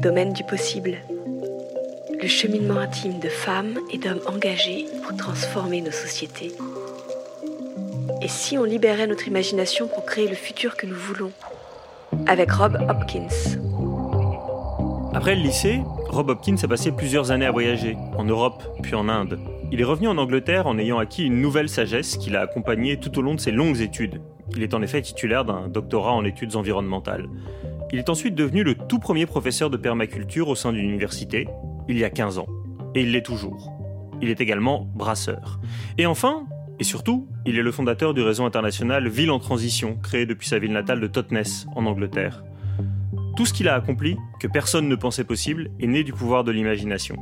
Domaine du possible. Le cheminement intime de femmes et d'hommes engagés pour transformer nos sociétés. Et si on libérait notre imagination pour créer le futur que nous voulons? Avec Rob Hopkins. Après le lycée, Rob Hopkins a passé plusieurs années à voyager, en Europe puis en Inde. Il est revenu en Angleterre en ayant acquis une nouvelle sagesse qui l'a accompagné tout au long de ses longues études. Il est en effet titulaire d'un doctorat en études environnementales. Il est ensuite devenu le tout premier professeur de permaculture au sein d'une université, il y a 15 ans. Et il l'est toujours. Il est également brasseur. Et enfin, et surtout, il est le fondateur du réseau international Ville en Transition, créé depuis sa ville natale de Totnes, en Angleterre. Tout ce qu'il a accompli, que personne ne pensait possible, est né du pouvoir de l'imagination.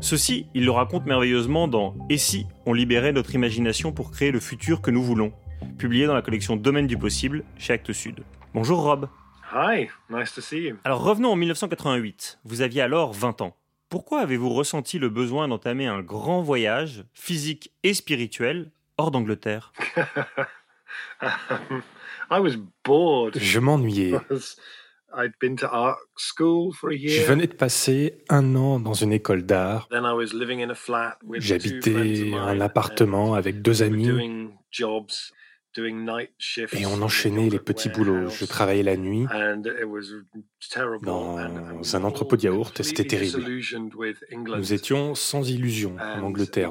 Ceci, il le raconte merveilleusement dans Et si on libérait notre imagination pour créer le futur que nous voulons, publié dans la collection Domaine du possible chez Actes Sud. Bonjour Rob. Hi, nice to see you. Alors revenons en 1988. Vous aviez alors 20 ans. Pourquoi avez-vous ressenti le besoin d'entamer un grand voyage, physique et spirituel, hors d'Angleterre? I was bored. Je m'ennuyais. Je venais de passer un an dans une école d'art. Then I was living in a flat with two friends of J'habitais un appartement avec deux amis et on enchaînait les petits boulots. Je travaillais la nuit and it was terrible. dans un entrepôt de yaourt et c'était terrible. Nous étions sans illusion en Angleterre.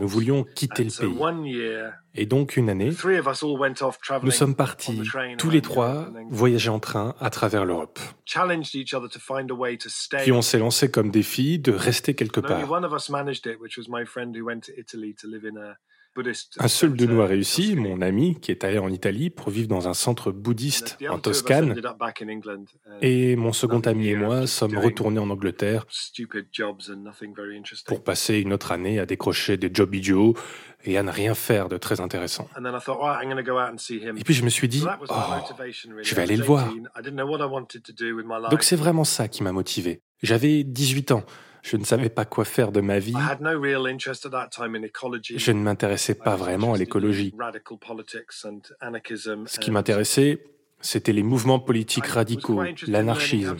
Nous voulions quitter le pays. Et donc une année, the three of us all went off traveling nous sommes partis tous les trois voyager en train à travers l'Europe. challenged each other to find a way to stay. Puis on s'est lancé comme défi de rester quelque part. Un seul de nous a réussi, mon ami, qui est allé en Italie pour vivre dans un centre bouddhiste en Toscane. Et mon second ami et moi sommes retournés en Angleterre Stupid jobs and nothing very interesting. pour passer une autre année à décrocher des jobs idiots et à ne rien faire de très intéressant. And then I thought, right, I'm going to go out and see him. Et puis je me suis dit, oh, motivation, really. je vais I aller le voir. 18. I didn't know what I wanted to do with my life. donc c'est vraiment ça qui m'a motivé. J'avais 18 ans, je ne savais pas quoi faire de ma vie, I had no real interest at that time in ecology. je ne m'intéressais pas vraiment à l'écologie. Radical politics and anarchism. Ce qui m'intéressait, c'était les mouvements politiques radicaux, l'anarchisme.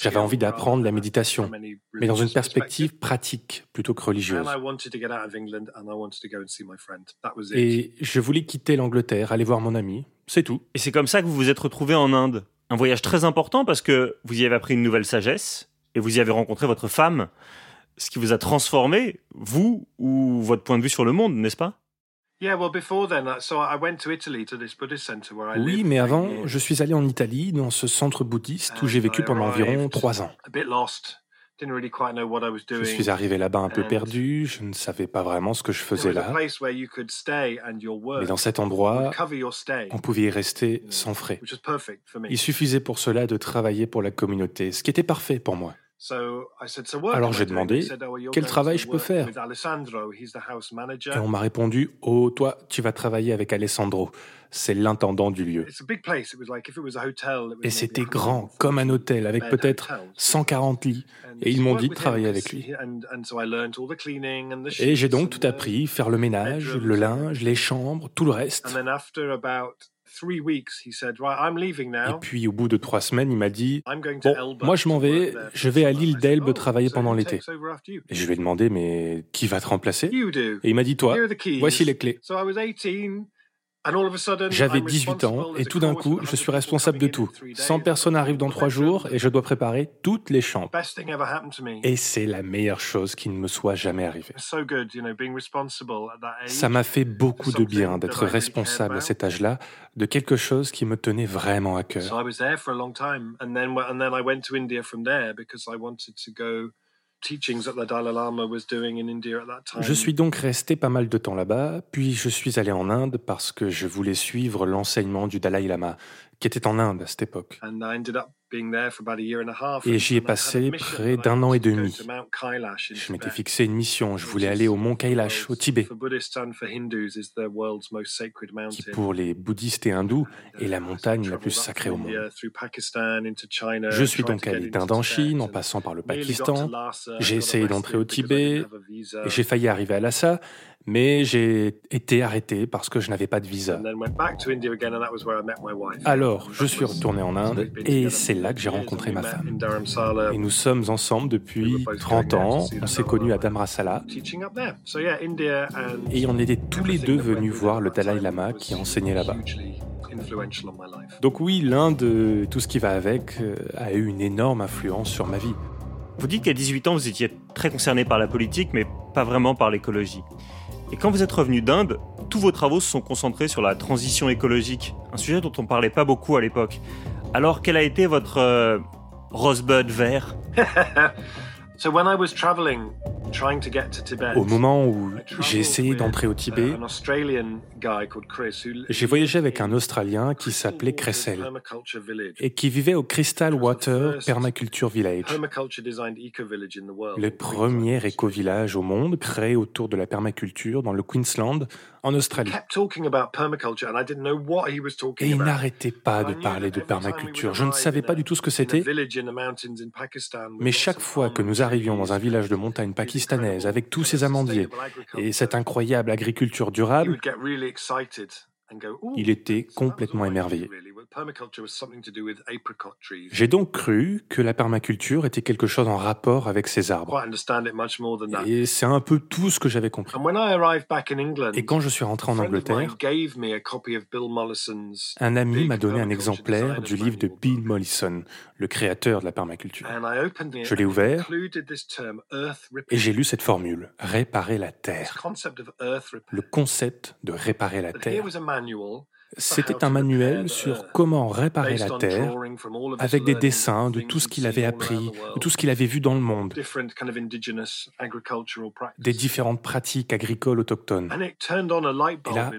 J'avais envie d'apprendre la méditation, mais dans une perspective pratique plutôt que religieuse. And I wanted to get out of England and I wanted to go and see my friend. That was it. Et je voulais quitter l'Angleterre, aller voir mon ami, c'est tout. Et c'est comme ça que vous vous êtes retrouvé en Inde. Un voyage très important parce que vous y avez appris une nouvelle sagesse et vous y avez rencontré votre femme, ce qui vous a transformé, vous ou votre point de vue sur le monde, n'est-ce pas? Yeah, well, before then, uh, so I went to Italy to this Buddhist center where I Oui, mais avant, je suis allé en Italie, dans ce centre bouddhiste où j'ai vécu I pendant environ trois ans. A bit lost. Didn't really quite know what I was Je doing. suis arrivé là-bas un peu perdu, je ne savais pas vraiment ce que je faisais là, place where you could stay and your work mais dans cet endroit, on pouvait y rester sans frais. which was perfect for me. Il suffisait pour cela de travailler pour la communauté, ce qui était parfait pour moi. So I said, so what Alors j'ai demandé, oh, quel travail je peux faire. Et on m'a répondu, oh toi, tu vas travailler avec Alessandro, c'est l'intendant du lieu. It's a big place. It was like if it was a hotel. it was Et c'était 140 grand, comme un hôtel, avec peut-être hotel. 140 lits. Et ils m'ont dit de travailler avec lui. Et j'ai donc tout appris, faire le ménage, le linge, les chambres, tout le reste. And then after about three weeks, he said, "Right, I'm leaving Et now. puis au bout de trois semaines, il m'a dit, I'm going to bon, moi je m'en vais, je vais à summer." l'île d'Elbe "Oh, travailler pendant l'été. takes over after you?" Et je lui ai demandé, mais qui va te remplacer. Et il m'a dit, toi, voici les clés. So I was 18, and all of a sudden, J'avais I'm 18 ans et tout d'un coup, je suis 100 people responsable de tout. in three 100 days. personnes arrivent dans trois jours et je dois préparer toutes les chambres. Et c'est la meilleure chose qui ne me soit jamais arrivée. Ça m'a fait beaucoup de bien d'être responsable à cet âge-là de quelque chose qui me tenait vraiment à cœur. Je suis donc resté pas mal de temps là-bas, puis je suis allé en Inde parce que je voulais suivre l'enseignement du Dalai Lama, qui était en Inde à cette époque. Et j'y ai passé près d'un an et demi. Je m'étais fixé une mission, je voulais is aller au mont Kailash, au Tibet, qui pour les bouddhistes et hindous est la uh, montagne la plus sacrée au monde. Je suis donc allé d'Inde en Chine en passant par le Pakistan. J'ai essayé d'entrer au Tibet et j'ai failli arriver à Lhasa, Mais j'ai été arrêté parce que je n'avais pas de visa. and then went back to India again, and that was where I met my wife. Alors, je suis retourné en Inde et c'est là que j'ai rencontré ma femme. In Dharamsala, Et nous sommes ensemble depuis 30 ans. On s'est connus à Dhamrasala teaching up there. So yeah, India and et on était tous les deux venus voir le Dalai Lama qui enseignait là-bas. Donc oui, l'Inde, euh, tout ce qui va avec, euh, a eu une énorme influence sur ma vie. Vous dites qu'à 18 ans, vous étiez très concerné par la politique, mais pas vraiment par l'écologie. Et quand vous êtes revenu d'Inde, tous vos travaux se sont concentrés sur la transition écologique, un sujet dont on parlait pas beaucoup à l'époque. Alors, quel a été votre euh, rosebud vert? So when I was traveling, Au moment où j'ai essayé d'entrer au uh, Tibet, who j'ai voyagé avec un Australien qui s'appelait Cressel et qui vivait au Crystal Water Permaculture Village, le premier éco-village au monde créé autour de la permaculture dans le Queensland, en Australie. Et il n'arrêtait pas de parler de permaculture. Je ne savais pas du tout ce que c'était, mais chaque fois que nous arrivions dans un village de montagne pakistanaise avec tous ces amandiers et cette incroyable agriculture durable, il était complètement émerveillé. J'ai donc cru que la permaculture était quelque chose en rapport avec ces arbres. Et c'est un peu tout ce que j'avais compris. Et quand je suis rentré en Angleterre, un ami m'a donné un exemplaire du livre de Bill Mollison, le créateur de la permaculture. Je l'ai ouvert et j'ai lu cette formule, réparer la terre. Le concept de réparer la terre. C'était un manuel sur comment réparer la terre avec des dessins de tout ce qu'il avait appris, de tout ce qu'il avait vu dans le monde, des différentes pratiques agricoles autochtones. Et là,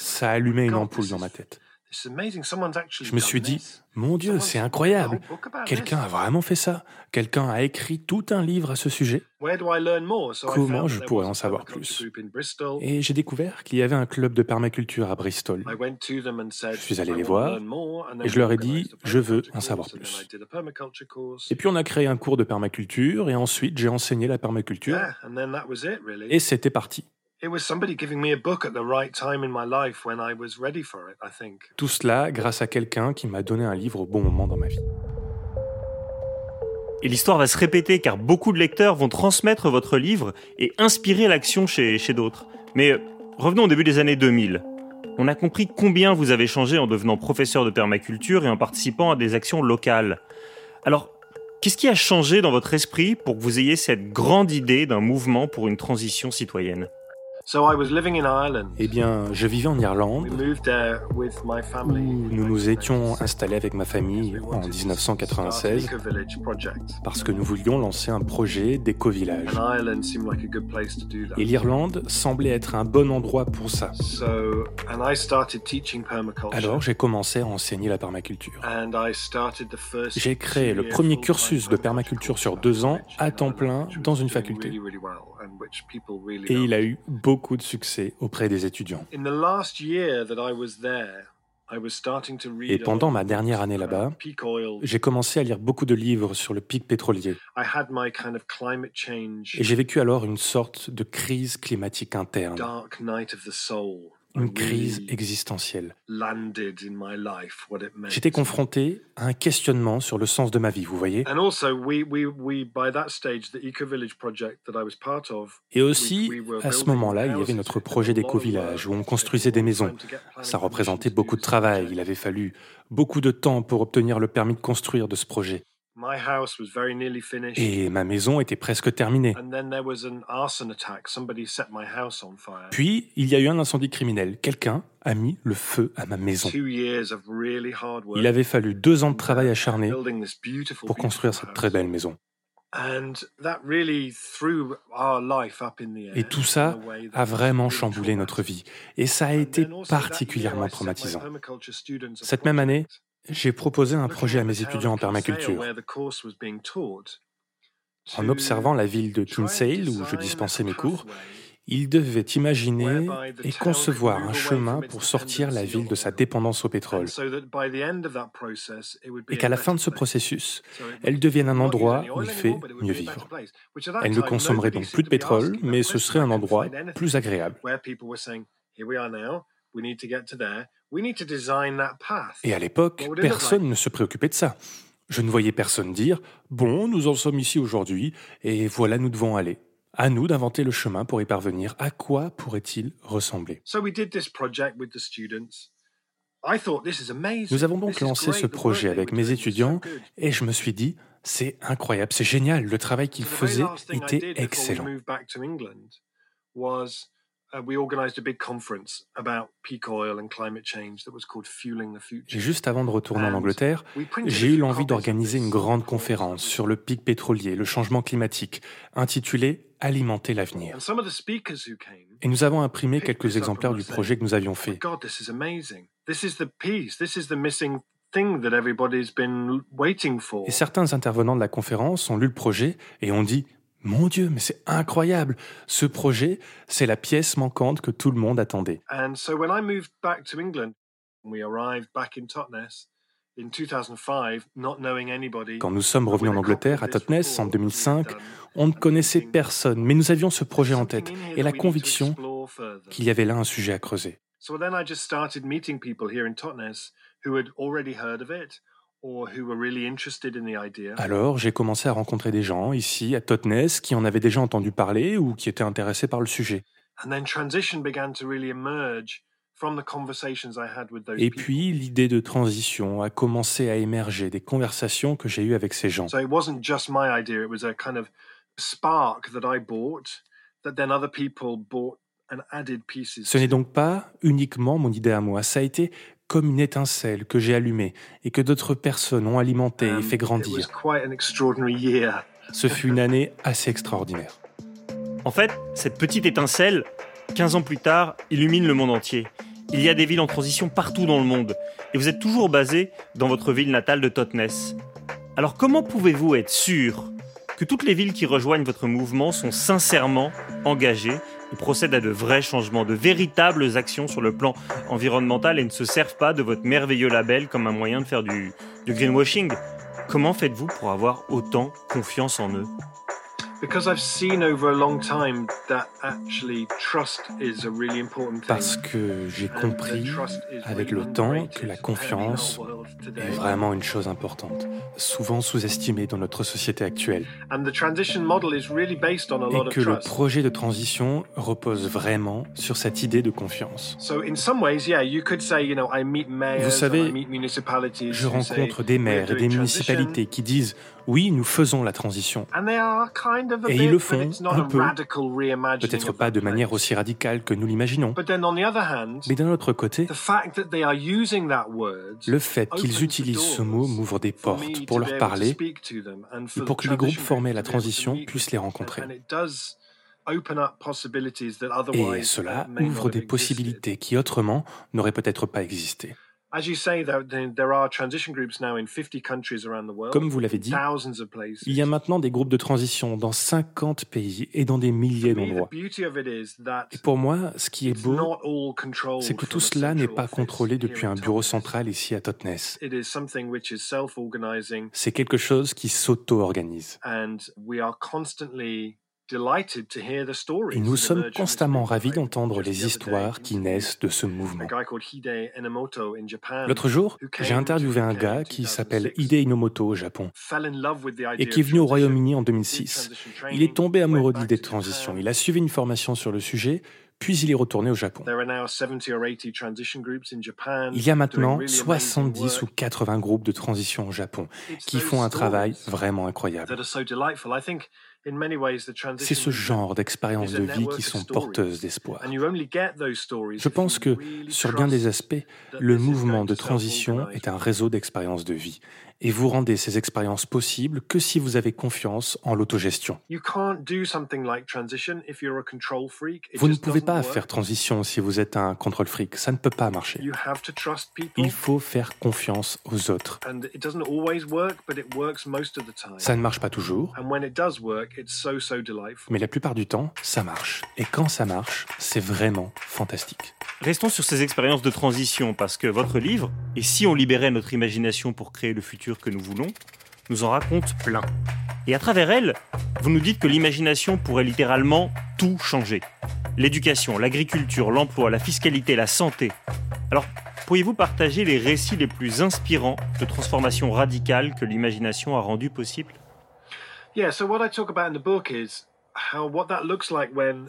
ça a allumé une ampoule dans ma tête. Je me suis dit, mon Dieu, c'est incroyable. Quelqu'un a vraiment fait ça? Quelqu'un a écrit tout un livre à ce sujet? Comment je pourrais en savoir plus? Et j'ai découvert qu'il y avait un club de permaculture à Bristol. Je suis allé les voir et je leur ai dit, je veux en savoir plus. Et puis on a créé un cours de permaculture et ensuite j'ai enseigné la permaculture et c'était parti. Tout cela grâce à quelqu'un qui m'a donné un livre au bon moment dans ma vie. Et l'histoire va se répéter car beaucoup de lecteurs vont transmettre votre livre et inspirer l'action chez, chez d'autres. Mais euh, revenons au début des années 2000. On a compris combien vous avez changé en devenant professeur de permaculture et en participant à des actions locales. Alors, qu'est-ce qui a changé dans votre esprit pour que vous ayez cette grande idée d'un mouvement pour une transition citoyenne? Eh bien, je vivais en Irlande où nous nous étions installés avec ma famille en 1996 parce que nous voulions lancer un projet d'éco-village. Et l'Irlande semblait être un bon endroit pour ça. Alors j'ai commencé à enseigner la permaculture. J'ai créé le premier cursus de permaculture sur deux ans à temps plein dans une faculté. Et il a eu beaucoup de succès auprès des étudiants. Et pendant ma dernière année là-bas, j'ai commencé à lire beaucoup de livres sur le pic pétrolier. Et j'ai vécu alors une sorte de crise climatique interne, une crise existentielle. J'étais confronté à un questionnement sur le sens de ma vie, vous voyez Et aussi, à ce moment-là, il y avait notre projet d'éco-village où on construisait des maisons. Ça représentait beaucoup de travail. Il avait fallu beaucoup de temps pour obtenir le permis de construire de ce projet. Et ma maison était presque terminée. Puis, il y a eu un incendie criminel. Quelqu'un a mis le feu à ma maison. Il avait fallu deux ans de travail acharné pour construire cette très belle maison. Et tout ça a vraiment chamboulé notre vie. Et ça a été particulièrement traumatisant. Cette même année, j'ai proposé un projet à mes étudiants en permaculture. En observant la ville de Kinsale, où je dispensais mes cours, Il devait imaginer et concevoir un chemin pour sortir la ville de sa dépendance au pétrole. Et qu'à la fin de ce processus, elle devienne un endroit où il fait mieux vivre. Elle ne consommerait donc plus de pétrole, mais ce serait un endroit plus agréable. Et à l'époque, personne ne se préoccupait de ça. Je ne voyais personne dire Bon, nous en sommes ici aujourd'hui, et voilà, nous devons aller. À nous d'inventer le chemin pour y parvenir. À quoi pourrait-il ressembler? Nous avons donc lancé ce projet avec mes étudiants, et je me suis dit C'est incroyable, c'est génial, le travail qu'ils faisaient était excellent. Et juste avant de retourner en Angleterre, j'ai eu l'envie d'organiser une grande conférence sur le pic pétrolier, le changement climatique, intitulée Alimenter l'avenir. Et nous avons imprimé quelques exemplaires du projet que nous avions fait. Et certains intervenants de la conférence ont lu le projet et ont dit mon Dieu, mais c'est incroyable. Ce projet, c'est la pièce manquante que tout le monde attendait. Quand nous sommes revenus en Angleterre, à Totnes, en 2005, on ne connaissait personne, mais nous avions ce projet en tête et la conviction qu'il y avait là un sujet à creuser. Alors, j'ai commencé à rencontrer des gens ici à Totnes qui en avaient déjà entendu parler ou qui étaient intéressés par le sujet. Et puis, l'idée de transition a commencé à émerger des conversations que j'ai eues avec ces gens. Ce n'est donc pas uniquement mon idée à moi, ça a été comme une étincelle que j'ai allumée et que d'autres personnes ont alimentée et um, fait grandir. Ce fut une année assez extraordinaire. En fait, cette petite étincelle, 15 ans plus tard, illumine le monde entier. Il y a des villes en transition partout dans le monde, et vous êtes toujours basé dans votre ville natale de Totnes. Alors comment pouvez-vous être sûr que toutes les villes qui rejoignent votre mouvement sont sincèrement engagées et procèdent à de vrais changements, de véritables actions sur le plan environnemental et ne se servent pas de votre merveilleux label comme un moyen de faire du, du greenwashing. Comment faites-vous pour avoir autant confiance en eux? Parce que j'ai compris avec le temps que la confiance est vraiment une chose importante, souvent sous-estimée dans notre société actuelle. Et que le projet de transition repose vraiment sur cette idée de confiance. Vous savez, je rencontre des maires et des municipalités qui disent oui, nous faisons la transition. Et ils le font un peu, peut-être pas de manière aussi radicale que nous l'imaginons. Mais d'un autre côté, le fait qu'ils utilisent ce mot m'ouvre des portes pour leur parler et pour que les groupes formés à la transition puissent les rencontrer. Et cela ouvre des possibilités qui autrement n'auraient peut-être pas existé. Comme vous l'avez dit, il y a maintenant des groupes de transition dans 50 pays et dans des milliers d'endroits. Et pour moi, ce qui est beau, c'est que tout cela n'est pas contrôlé depuis un bureau central ici à Totnes. C'est quelque chose qui s'auto-organise. Et nous sommes constamment ravis d'entendre les histoires qui naissent de ce mouvement. L'autre jour, j'ai interviewé un gars qui s'appelle Hide Inomoto au Japon et qui est venu au Royaume-Uni en 2006. Il est tombé amoureux de l'idée de transition. Il a suivi une formation sur le sujet, puis il est retourné au Japon. Il y a maintenant 70 ou 80 groupes de transition au Japon qui font un travail vraiment incroyable. C'est ce genre d'expériences de vie qui sont porteuses d'espoir. Je pense que, sur bien des aspects, le mouvement de transition est un réseau d'expériences de vie et vous rendez ces expériences possibles que si vous avez confiance en l'autogestion. Vous ne pouvez pas faire transition si vous êtes un contrôle freak, ça ne peut pas marcher. Il faut faire confiance aux autres. Ça ne marche pas toujours. Mais la plupart du temps, ça marche. Et quand ça marche, c'est vraiment fantastique. Restons sur ces expériences de transition, parce que votre livre, Et si on libérait notre imagination pour créer le futur que nous voulons, nous en raconte plein. Et à travers elle, vous nous dites que l'imagination pourrait littéralement tout changer. L'éducation, l'agriculture, l'emploi, la fiscalité, la santé. Alors, pourriez-vous partager les récits les plus inspirants de transformations radicales que l'imagination a rendues possibles?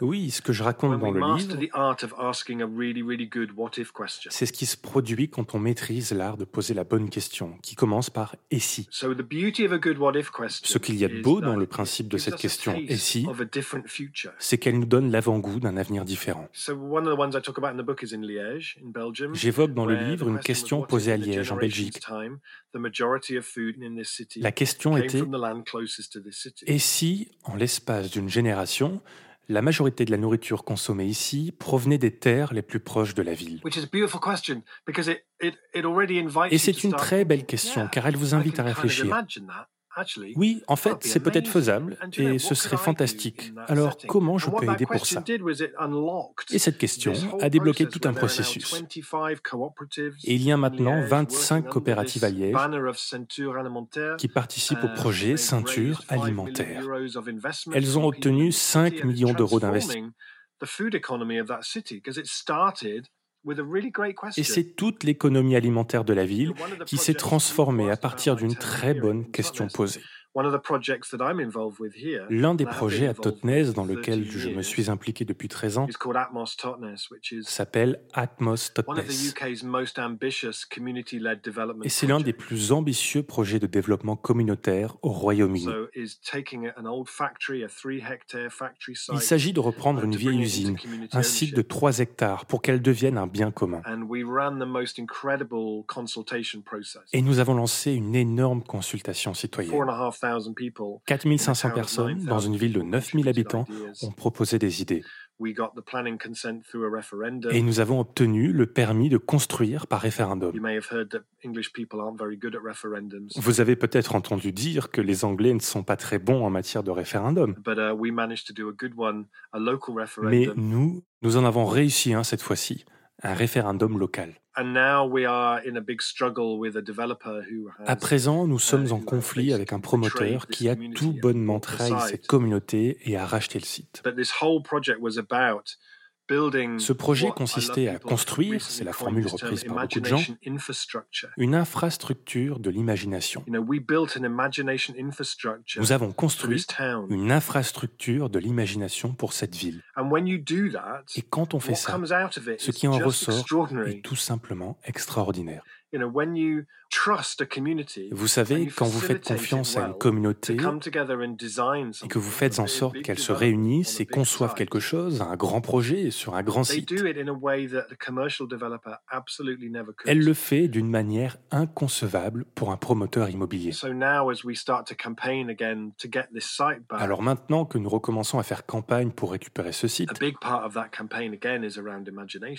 Oui, ce que je raconte dans le livre, c'est ce qui se produit quand on maîtrise l'art de poser la bonne question, qui commence par et si. Ce qu'il y a de beau dans le principe de cette question et si, c'est qu'elle nous donne l'avant-goût d'un avenir différent. J'évoque dans le livre une question posée à Liège, en Belgique. La question était et si, en l'espace d'une génération, la majorité de la nourriture consommée ici provenait des terres les plus proches de la ville? Et c'est une très belle question car elle vous invite à réfléchir. Oui, en fait, c'est peut-être faisable et ce serait fantastique. Alors, comment je peux aider pour ça? Et cette question a débloqué tout un processus. Et il y a maintenant 25 coopératives à Liège qui participent au projet Ceinture alimentaire. Elles ont obtenu 5 millions d'euros d'investissement. Et c'est toute l'économie alimentaire de la ville qui s'est transformée à partir d'une très bonne question posée. L'un des projets à Totnes dans lequel je me suis impliqué depuis 13 ans s'appelle Atmos Totnes. Et c'est l'un des plus ambitieux projets de développement communautaire au Royaume-Uni. Il s'agit de reprendre une vieille usine, un site de 3 hectares, pour qu'elle devienne un bien commun. Et nous avons lancé une énorme consultation citoyenne. 4500 personnes dans une ville de 9000 habitants ont proposé des idées. Et nous avons obtenu le permis de construire par référendum. Vous avez peut-être entendu dire que les Anglais ne sont pas très bons en matière de référendum. Mais nous, nous en avons réussi un cette fois-ci, un référendum local. À présent, nous sommes en conflit avec un promoteur qui a tout bonnement trahi cette communauté et a racheté le site. Ce projet consistait à construire, c'est la formule reprise par beaucoup de gens, une infrastructure de l'imagination. Nous avons construit une infrastructure de l'imagination pour cette ville. Et quand on fait ça, ce qui en ressort est tout simplement extraordinaire. Vous savez, quand vous faites confiance à une communauté et que vous faites en sorte qu'elle se réunisse et conçoive quelque chose, un grand projet sur un grand site, elle le fait d'une manière inconcevable pour un promoteur immobilier. Alors maintenant que nous recommençons à faire campagne pour récupérer ce site,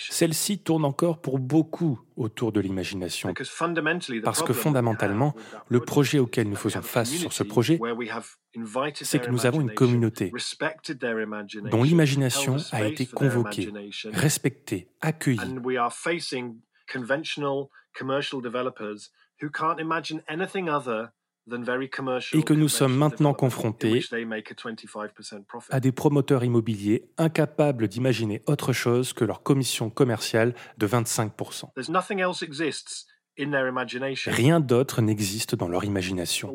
celle-ci tourne encore pour beaucoup autour de l'imagination parce que fondamentalement, le projet auquel nous faisons face sur ce projet, c'est que nous avons une communauté dont l'imagination a été convoquée, respectée, accueillie. Et que nous sommes maintenant confrontés à des promoteurs immobiliers incapables d'imaginer autre chose que leur commission commerciale de 25%. Rien d'autre n'existe dans leur imagination.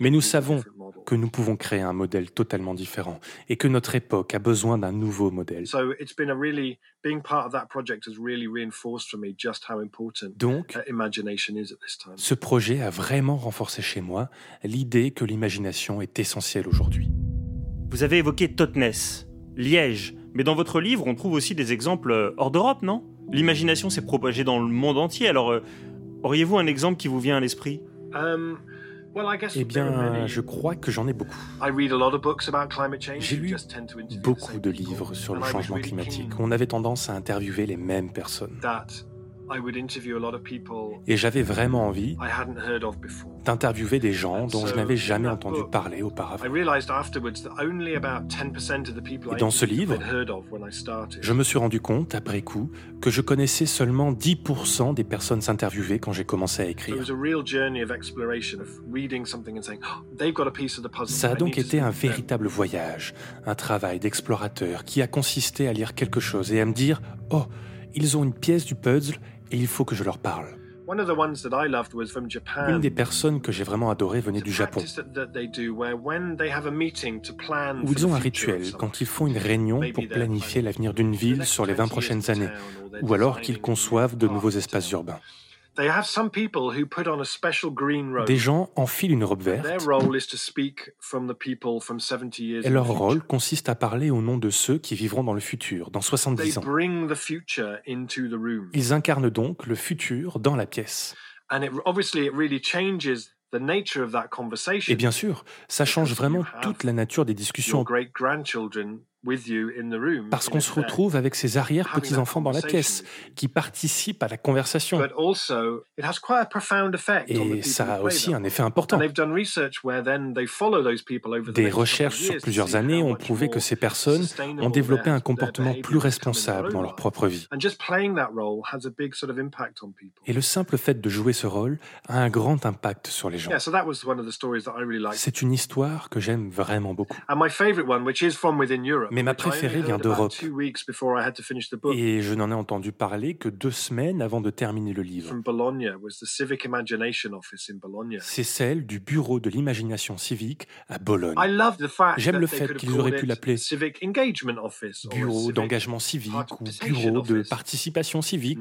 Mais nous savons que nous pouvons créer un modèle totalement différent et que notre époque a besoin d'un nouveau modèle. Donc, ce projet a vraiment renforcé chez moi l'idée que l'imagination est essentielle aujourd'hui. Vous avez évoqué Totnes, Liège, mais dans votre livre, on trouve aussi des exemples hors d'Europe, non? L'imagination s'est propagée dans le monde entier, alors euh, auriez-vous un exemple qui vous vient à l'esprit? Um, eh bien, je crois que j'en ai beaucoup. J'ai lu beaucoup de livres sur le changement climatique. On avait tendance à interviewer les mêmes personnes. Et j'avais vraiment envie d'interviewer des gens dont je n'avais jamais entendu parler auparavant. Et dans ce livre, je me suis rendu compte, après coup, que je connaissais seulement 10% des personnes interviewées quand j'ai commencé à écrire. Ça a donc été un véritable voyage, un travail d'explorateur qui a consisté à lire quelque chose et à me dire « Oh, ils ont une pièce du puzzle et il faut que je leur parle. Une des personnes que j'ai vraiment adorées venait du Japon, où ils ont un rituel quand ils font une réunion pour planifier l'avenir d'une ville sur les 20 prochaines années, ou alors qu'ils conçoivent de nouveaux espaces urbains. Des gens enfilent une robe verte. et leur rôle consiste à parler au nom de ceux qui vivront dans le futur, dans 70 ans. Ils incarnent donc le futur dans la pièce. Et bien sûr, ça change vraiment toute la nature des discussions parce qu'on se retrouve avec ses arrière-petits-enfants dans la pièce, qui participent à la conversation. Et ça a aussi un effet important. Des recherches sur plusieurs années ont prouvé que ces personnes ont développé un comportement plus responsable dans leur propre vie. Et le simple fait de jouer ce rôle a un grand impact sur les gens. C'est une histoire que j'aime vraiment beaucoup. Mais ma préférée vient d'Europe. Et je n'en ai entendu parler que deux semaines avant de terminer le livre. C'est celle du Bureau de l'imagination civique à Bologne. J'aime le fait qu'ils auraient pu l'appeler Bureau d'engagement civique ou Bureau de participation civique.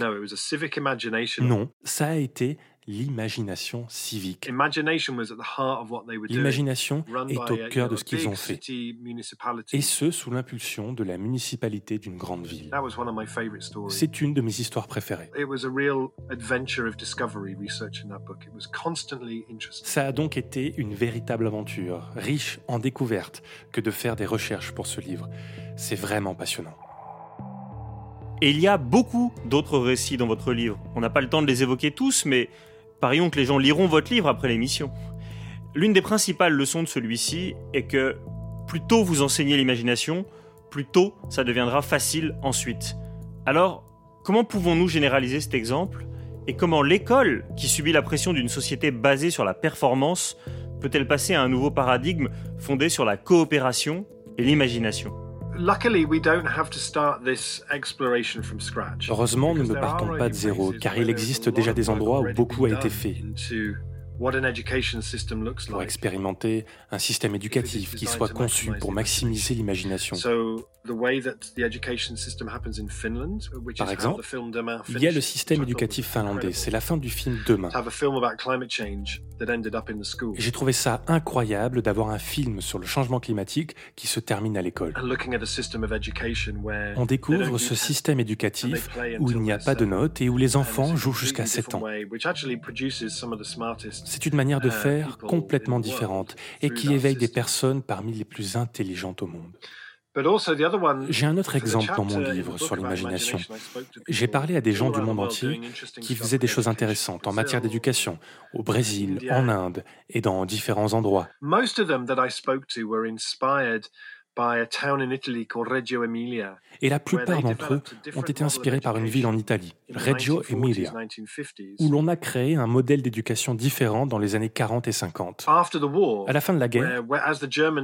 Non, ça a été l'imagination civique. L'imagination est au cœur de ce qu'ils ont fait, et ce, sous l'impulsion de la municipalité d'une grande ville. C'est une de mes histoires préférées. Ça a donc été une véritable aventure, riche en découvertes, que de faire des recherches pour ce livre. C'est vraiment passionnant. Et il y a beaucoup d'autres récits dans votre livre. On n'a pas le temps de les évoquer tous, mais Parions que les gens liront votre livre après l'émission. L'une des principales leçons de celui-ci est que plus tôt vous enseignez l'imagination, plus tôt ça deviendra facile ensuite. Alors, comment pouvons-nous généraliser cet exemple? Et comment l'école, qui subit la pression d'une société basée sur la performance, peut-elle passer à un nouveau paradigme fondé sur la coopération et l'imagination? Heureusement, nous ne partons pas de zéro, car il existe déjà des endroits où beaucoup a été fait pour expérimenter un système éducatif qui soit conçu pour maximiser l'imagination. Par exemple, il y a le système éducatif finlandais, c'est la fin du film Demain. J'ai trouvé ça incroyable d'avoir un film sur le changement climatique qui se termine à l'école. On découvre ce système éducatif où il n'y a pas de notes et où les enfants jouent jusqu'à 7 ans. C'est une manière de uh, faire complètement différente et qui éveille des personnes parmi les plus intelligentes au monde. J'ai un autre exemple dans mon livre sur l'imagination. J'ai parlé à des gens du monde entier qui faisaient des choses intéressantes en matière d'éducation, au Brésil, en Inde et dans différents endroits. Et la plupart d'entre eux ont été inspirés par une ville en Italie, Reggio Emilia, où l'on a créé un modèle d'éducation différent dans les années 40 et 50. À la fin de la guerre,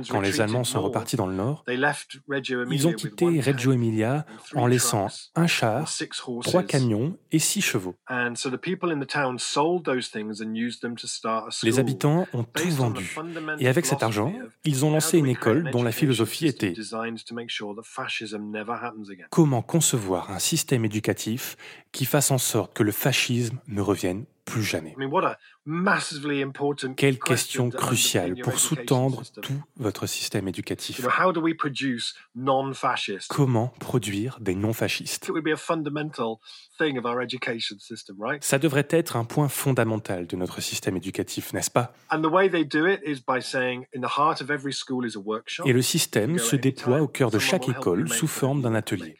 quand les Allemands sont repartis dans le nord, ils ont quitté Reggio Emilia en laissant un char, trois camions et six chevaux. Les habitants ont tout vendu et avec cet argent, ils ont lancé une école dont la philosophie comment concevoir un système éducatif qui fasse en sorte que le fascisme ne revienne plus jamais. Quelle question cruciale pour sous-tendre tout votre système éducatif. Comment produire des non-fascistes? Ça devrait être un point fondamental de notre système éducatif, n'est-ce pas? Et le système se déploie au cœur de chaque école sous forme d'un atelier.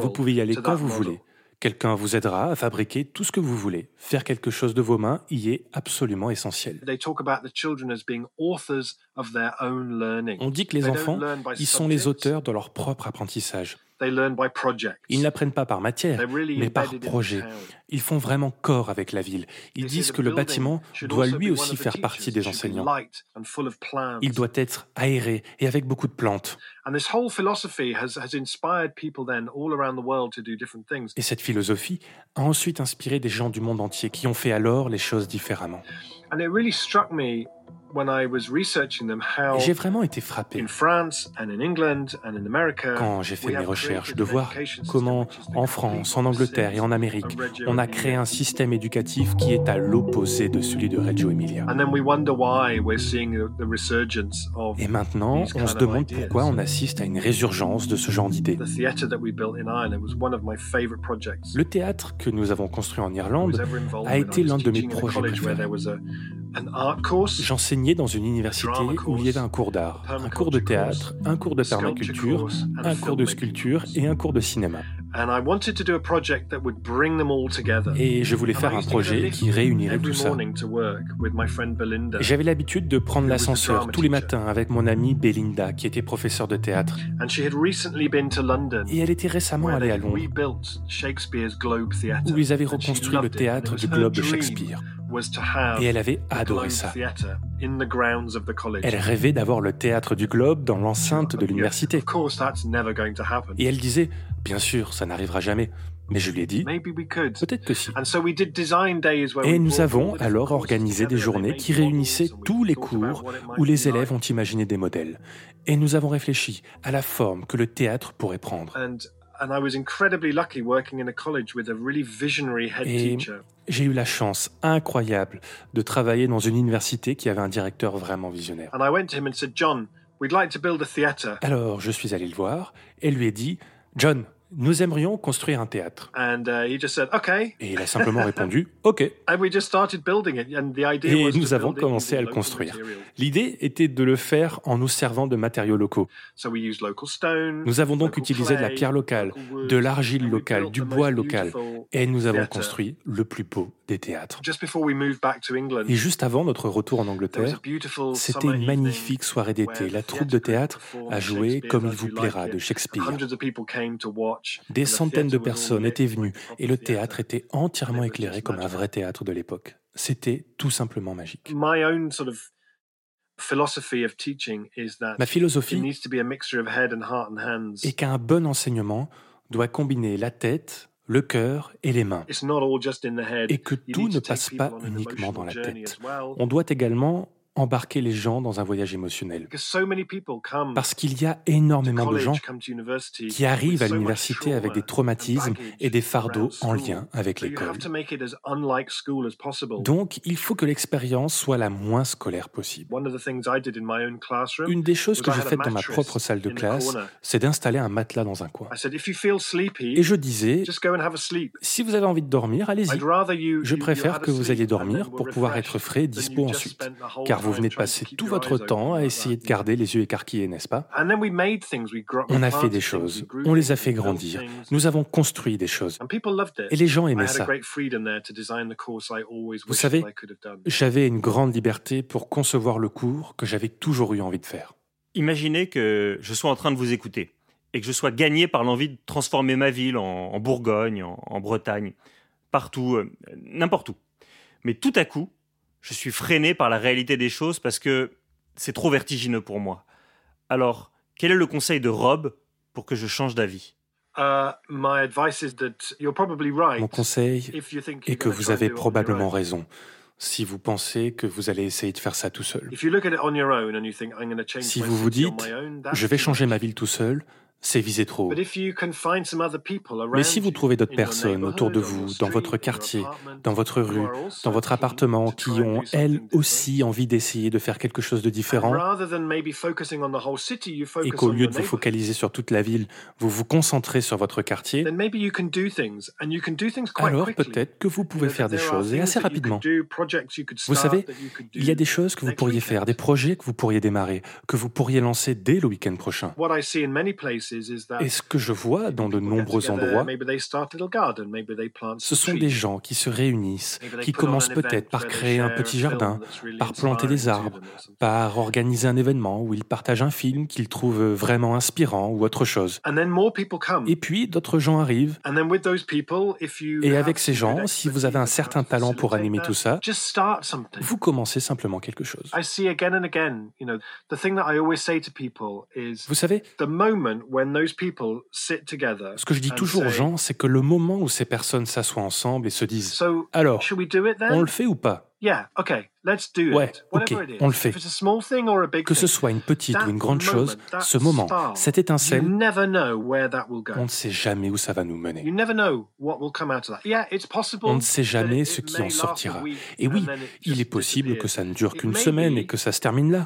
Vous pouvez y aller quand vous voulez. Quelqu'un vous aidera à fabriquer tout ce que vous voulez. Faire quelque chose de vos mains y est absolument essentiel. On dit que les enfants, ils sont les auteurs de leur propre apprentissage. Ils n'apprennent pas par matière, mais par projet. Ils font vraiment corps avec la ville. Ils disent que le bâtiment doit lui aussi faire partie des enseignants. Il doit être aéré et avec beaucoup de plantes. Et cette philosophie a ensuite inspiré des gens du monde entier qui ont fait alors les choses différemment. J'ai vraiment été frappé quand j'ai fait mes recherches de voir comment en France, en Angleterre et en Amérique, on a créé un système éducatif qui est à l'opposé de celui de Reggio Emilia. Et maintenant, on se demande pourquoi on assiste à une résurgence de ce genre d'idées. Le théâtre que nous avons construit en Irlande a été l'un de mes projets préférés. J'enseignais dans une université où il y avait un cours d'art, un cours de théâtre, un cours de permaculture, un cours de sculpture et un cours de cinéma. Et je voulais faire un projet qui réunirait tout ça. J'avais l'habitude de prendre l'ascenseur tous les matins avec mon amie Belinda, qui était professeure de théâtre. Et elle était récemment allée à Londres, où ils avaient reconstruit le théâtre du Globe de Shakespeare. Et elle avait adoré ça. Elle rêvait d'avoir le théâtre du Globe dans l'enceinte de l'université. Et elle disait, bien sûr, ça n'arrivera jamais. Mais je lui ai dit, peut-être que si. Et nous avons alors organisé des journées qui réunissaient tous les cours où les élèves ont imaginé des modèles. Et nous avons réfléchi à la forme que le théâtre pourrait prendre. Et j'ai eu la chance incroyable de travailler dans une université qui avait un directeur vraiment visionnaire. Alors je suis allé le voir et lui ai dit, John, nous aimerions construire un théâtre. Uh, et il a simplement répondu OK. Et nous avons commencé à le construire. L'idée était de le faire en nous servant de matériaux locaux. Nous avons donc utilisé de la pierre locale, de l'argile locale, du bois local, et nous avons construit le plus beau des théâtres. Et juste avant notre retour en Angleterre, c'était une magnifique soirée d'été. La troupe de théâtre a joué Comme il vous plaira de Shakespeare. Des centaines de personnes étaient venues et le théâtre était entièrement éclairé comme un vrai théâtre de l'époque. C'était tout simplement magique. Ma philosophie est qu'un bon enseignement doit combiner la tête, le cœur et les mains. Et que tout ne passe pas uniquement dans la tête. On doit également embarquer les gens dans un voyage émotionnel. Parce qu'il y a énormément de gens qui arrivent à l'université avec des traumatismes et des fardeaux en lien avec l'école. Donc, il faut que l'expérience soit la moins scolaire possible. Une des choses que j'ai faites dans ma propre salle de classe, c'est d'installer un matelas dans un coin. Et je disais, si vous avez envie de dormir, allez-y. Je préfère que vous ayez dormir pour pouvoir être frais et dispo ensuite. Car vous venez de passer tout votre temps à essayer de garder les yeux écarquillés, n'est-ce pas On a fait des choses, on les a fait grandir, nous avons construit des choses. Et les gens aimaient ça. Vous savez, j'avais une grande liberté pour concevoir le cours que j'avais toujours eu envie de faire. Imaginez que je sois en train de vous écouter et que je sois gagné par l'envie de transformer ma ville en, Bourgogne, en Bretagne, partout, euh, n'importe où. Mais tout à coup, je suis freiné par la réalité des choses parce que c'est trop vertigineux pour moi. Alors, quel est le conseil de Rob pour que je change d'avis? Uh, Mon conseil est que vous avez probablement raison si vous pensez que vous allez essayer de faire ça tout seul. Si vous vous dites, je vais changer ma ville tout seul, c'est viser trop. Mais si vous trouvez d'autres personnes autour de vous, dans votre quartier, dans votre rue, dans votre appartement, qui ont elles aussi envie d'essayer de faire quelque chose de différent, et qu'au lieu de vous focaliser sur toute la ville, vous vous concentrez sur votre quartier, alors peut-être que vous pouvez faire des choses et assez rapidement. Vous savez, il y a des choses que vous pourriez faire, des projets que vous pourriez démarrer, que vous pourriez lancer dès le week-end prochain. Et ce que je vois dans de nombreux endroits, ce sont des gens qui se réunissent, qui commencent peut-être par créer un petit jardin, par planter des arbres, par organiser un événement où ils partagent un film qu'ils trouvent vraiment inspirant ou autre chose. Et puis d'autres gens arrivent. Et avec ces gens, si vous avez un certain talent pour animer tout ça, vous commencez simplement quelque chose. Vous savez, ce que je dis toujours aux gens, c'est que le moment où ces personnes s'assoient ensemble et se disent Alors, on le fait ou pas? Ouais, ok, on le fait. Que ce soit une petite ou une grande chose, ce moment, cette étincelle, on ne sait jamais où ça va nous mener. On ne sait jamais ce qui en sortira. Et oui, il est possible que ça ne dure qu'une semaine et que ça se termine là.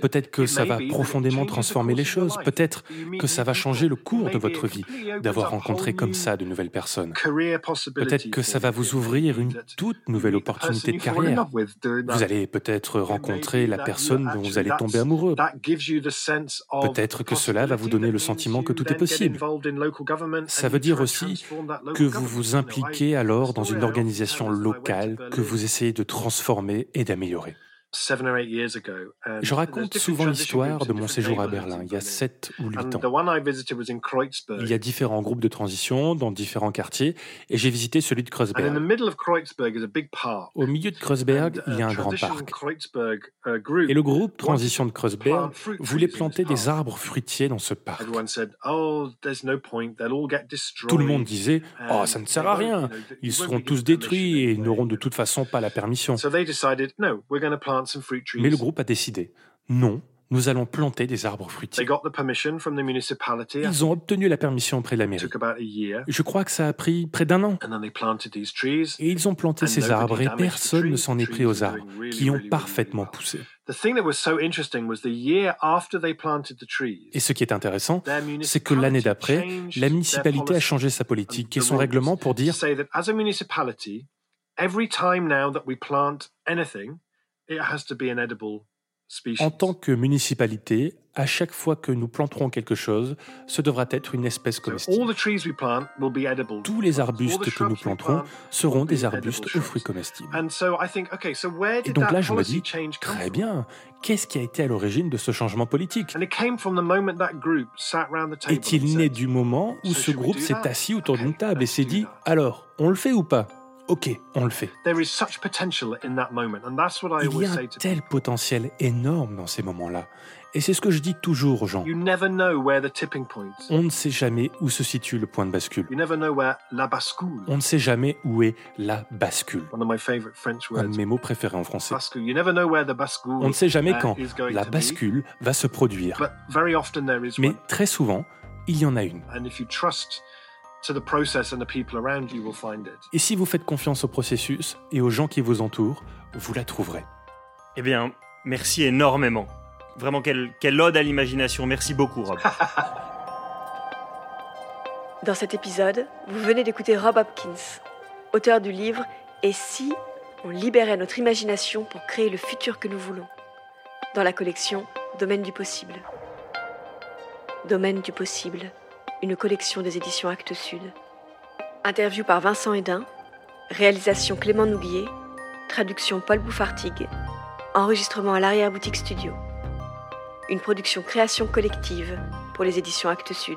Peut-être que ça va profondément transformer les choses. Peut-être que ça va changer le cours de votre vie, d'avoir rencontré comme ça de nouvelles personnes. Peut-être que ça va vous ouvrir une toute nouvelle opportunité de carrière. Vous allez peut-être rencontrer la personne dont vous allez tomber amoureux. Peut-être que cela va vous donner le sentiment que tout est possible. Ça veut dire aussi que vous vous impliquez alors dans une organisation locale que vous essayez de transformer et d'améliorer. Je raconte souvent l'histoire de mon séjour à Berlin, il y a 7 ou 8 ans. Il y a différents groupes de transition dans différents quartiers, et j'ai visité celui de Kreuzberg. Au milieu de Kreuzberg, il y a un grand parc. Uh, et le groupe Transition de Kreuzberg voulait planter des arbres fruitiers dans ce parc. Oh, Tout le monde disait « Oh, ça ne sert à rien, ils seront tous détruits et ils n'auront de toute façon pas la permission. » Mais le groupe a décidé, non, nous allons planter des arbres fruitiers. Ils ont obtenu la permission auprès de la mairie. Je crois que ça a pris près d'un an. Et ils ont planté ces arbres et personne ne s'en est pris aux arbres, qui ont parfaitement poussé. Et ce qui est intéressant, c'est que l'année d'après, la municipalité a changé sa politique et son règlement pour dire en tant que municipalité, à chaque fois que nous planterons quelque chose, ce devra être une espèce comestible. Tous les arbustes que nous planterons seront des arbustes aux fruits comestibles. Et donc là, je me dis, très bien, qu'est-ce qui a été à l'origine de ce changement politique? Est-il né du moment où ce groupe s'est assis autour d'une table et s'est dit, alors, on le fait ou pas? Ok, on le fait. Il y a un tel potentiel énorme dans ces moments-là. Et c'est ce que je dis toujours aux gens. On ne sait jamais où se situe le point de bascule. On ne sait jamais où est la bascule. Un de mes mots préférés en français. On ne sait jamais uh, quand la bascule va se produire. Mais très souvent, il y en a une. Et si vous faites confiance au processus et aux gens qui vous entourent, vous la trouverez. Eh bien, merci énormément. Vraiment, quelle, quelle ode à l'imagination. Merci beaucoup, Rob. Dans cet épisode, vous venez d'écouter Rob Hopkins, auteur du livre Et si on libérait notre imagination pour créer le futur que nous voulons? Dans la collection Domaine du possible. Domaine du possible une collection des éditions Actes Sud. Interview par Vincent Hédin, réalisation Clément Nouguier, traduction Paul Bouffartigue, enregistrement à l'arrière-boutique studio. Une production création collective pour les éditions Actes Sud.